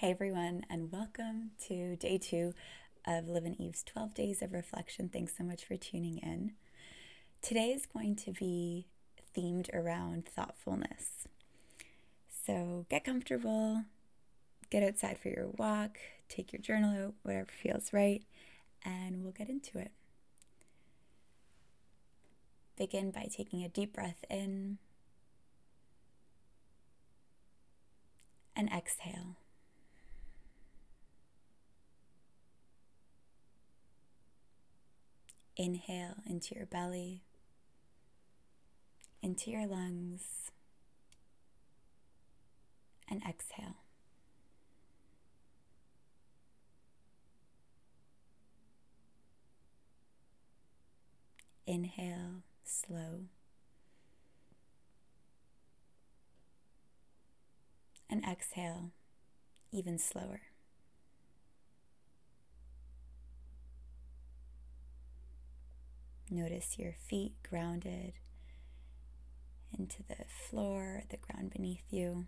Hey everyone, and welcome to day two of Live and Eve's 12 Days of Reflection. Thanks so much for tuning in. Today is going to be themed around thoughtfulness. So get comfortable, get outside for your walk, take your journal out, whatever feels right, and we'll get into it. Begin by taking a deep breath in and exhale. Inhale into your belly, into your lungs, and exhale. Inhale, slow. And exhale, even slower. Notice your feet grounded into the floor, the ground beneath you.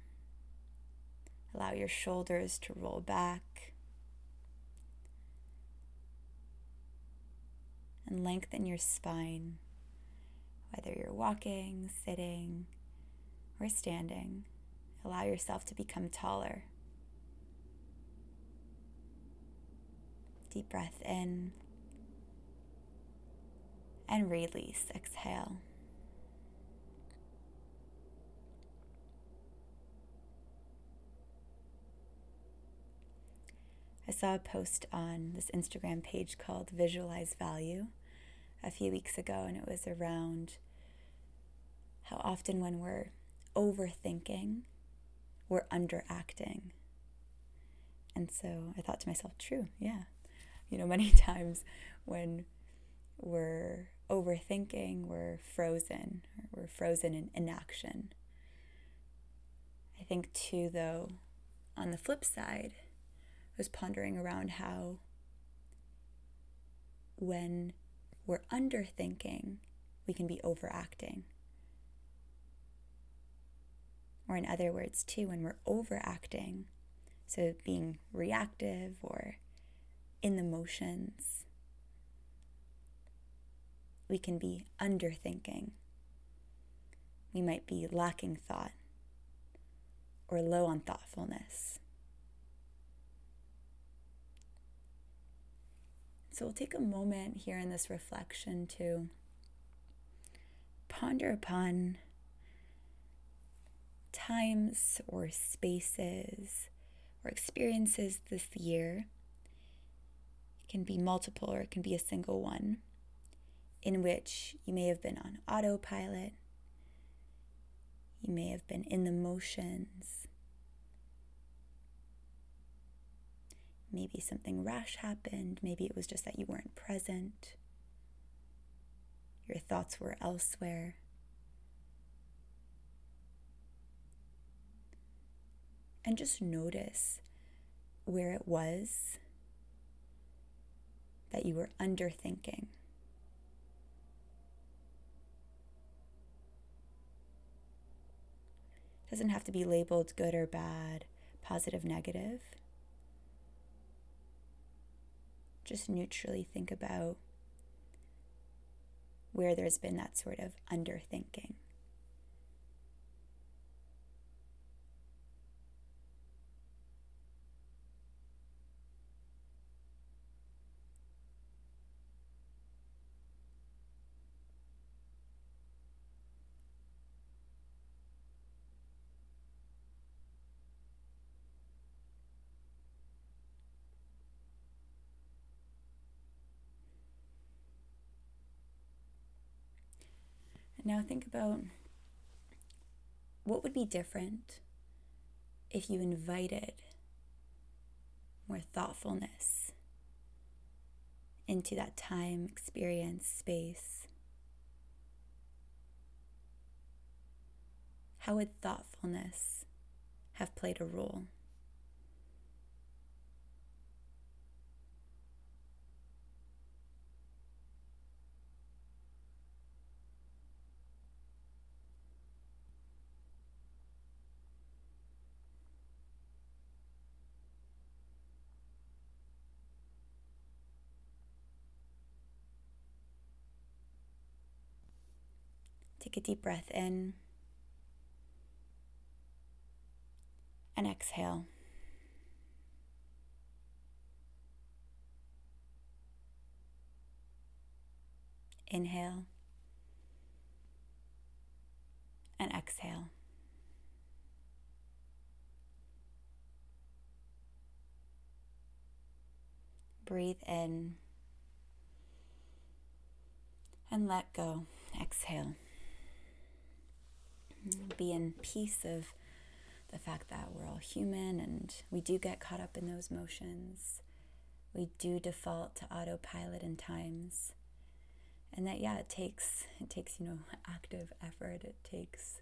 Allow your shoulders to roll back. And lengthen your spine, whether you're walking, sitting, or standing. Allow yourself to become taller. Deep breath in and release. Exhale. I saw a post on this Instagram page called Visualize Value a few weeks ago, and it was around how often when we're overthinking, we're underacting. And so I thought to myself, true, yeah. You know, many times when we're overthinking, we're frozen, we're frozen in inaction. I think, too, though, on the flip side, I was pondering around how when we're underthinking, we can be overacting. Or, in other words, too, when we're overacting, so being reactive or in the motions, we can be underthinking. We might be lacking thought or low on thoughtfulness. So we'll take a moment here in this reflection to ponder upon times or spaces or experiences this year. It can be multiple or it can be a single one in which you may have been on autopilot, you may have been in the motions. Maybe something rash happened. Maybe it was just that you weren't present. Your thoughts were elsewhere. And just notice where it was that you were underthinking. Doesn't have to be labeled good or bad, positive, negative. Just neutrally think about where there's been that sort of underthinking. Now think about what would be different if you invited more thoughtfulness into that time, experience, space. How would thoughtfulness have played a role? Take a deep breath in and exhale. Inhale and exhale. Breathe in and let go. Exhale. Be in peace of the fact that we're all human and we do get caught up in those motions. We do default to autopilot in times. And that yeah, it takes it takes, you know, active effort. It takes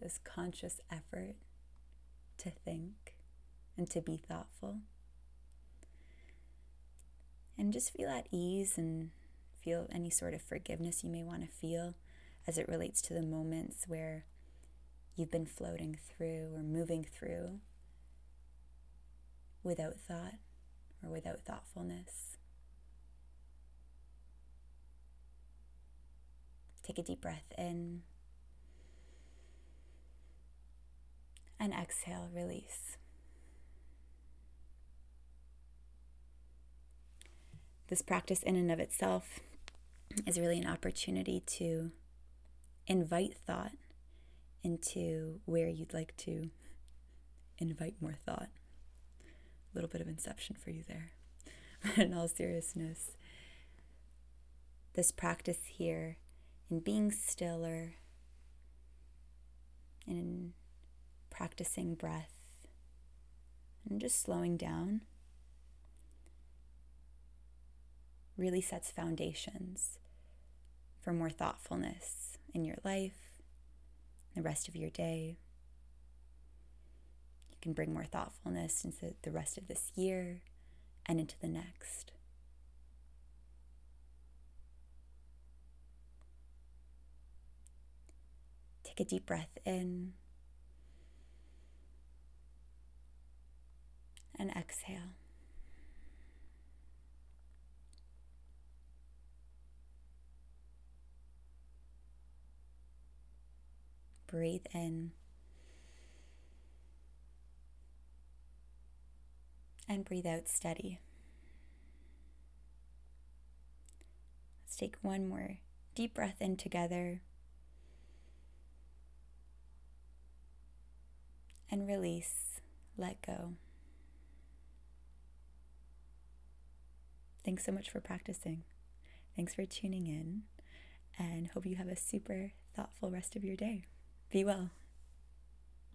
this conscious effort to think and to be thoughtful. And just feel at ease and feel any sort of forgiveness you may want to feel as it relates to the moments where you've been floating through or moving through without thought or without thoughtfulness. Take a deep breath in and exhale, release. This practice, in and of itself, is really an opportunity to invite thought into where you'd like to invite more thought. A little bit of inception for you there. But in all seriousness, this practice here in being stiller, in practicing breath, and just slowing down really sets foundations for more thoughtfulness in your life, the rest of your day. You can bring more thoughtfulness into the rest of this year and into the next. Take a deep breath in and exhale. Breathe in. And breathe out steady. Let's take one more deep breath in together. And release, let go. Thanks so much for practicing. Thanks for tuning in, and hope you have a super thoughtful rest of your day. Be well.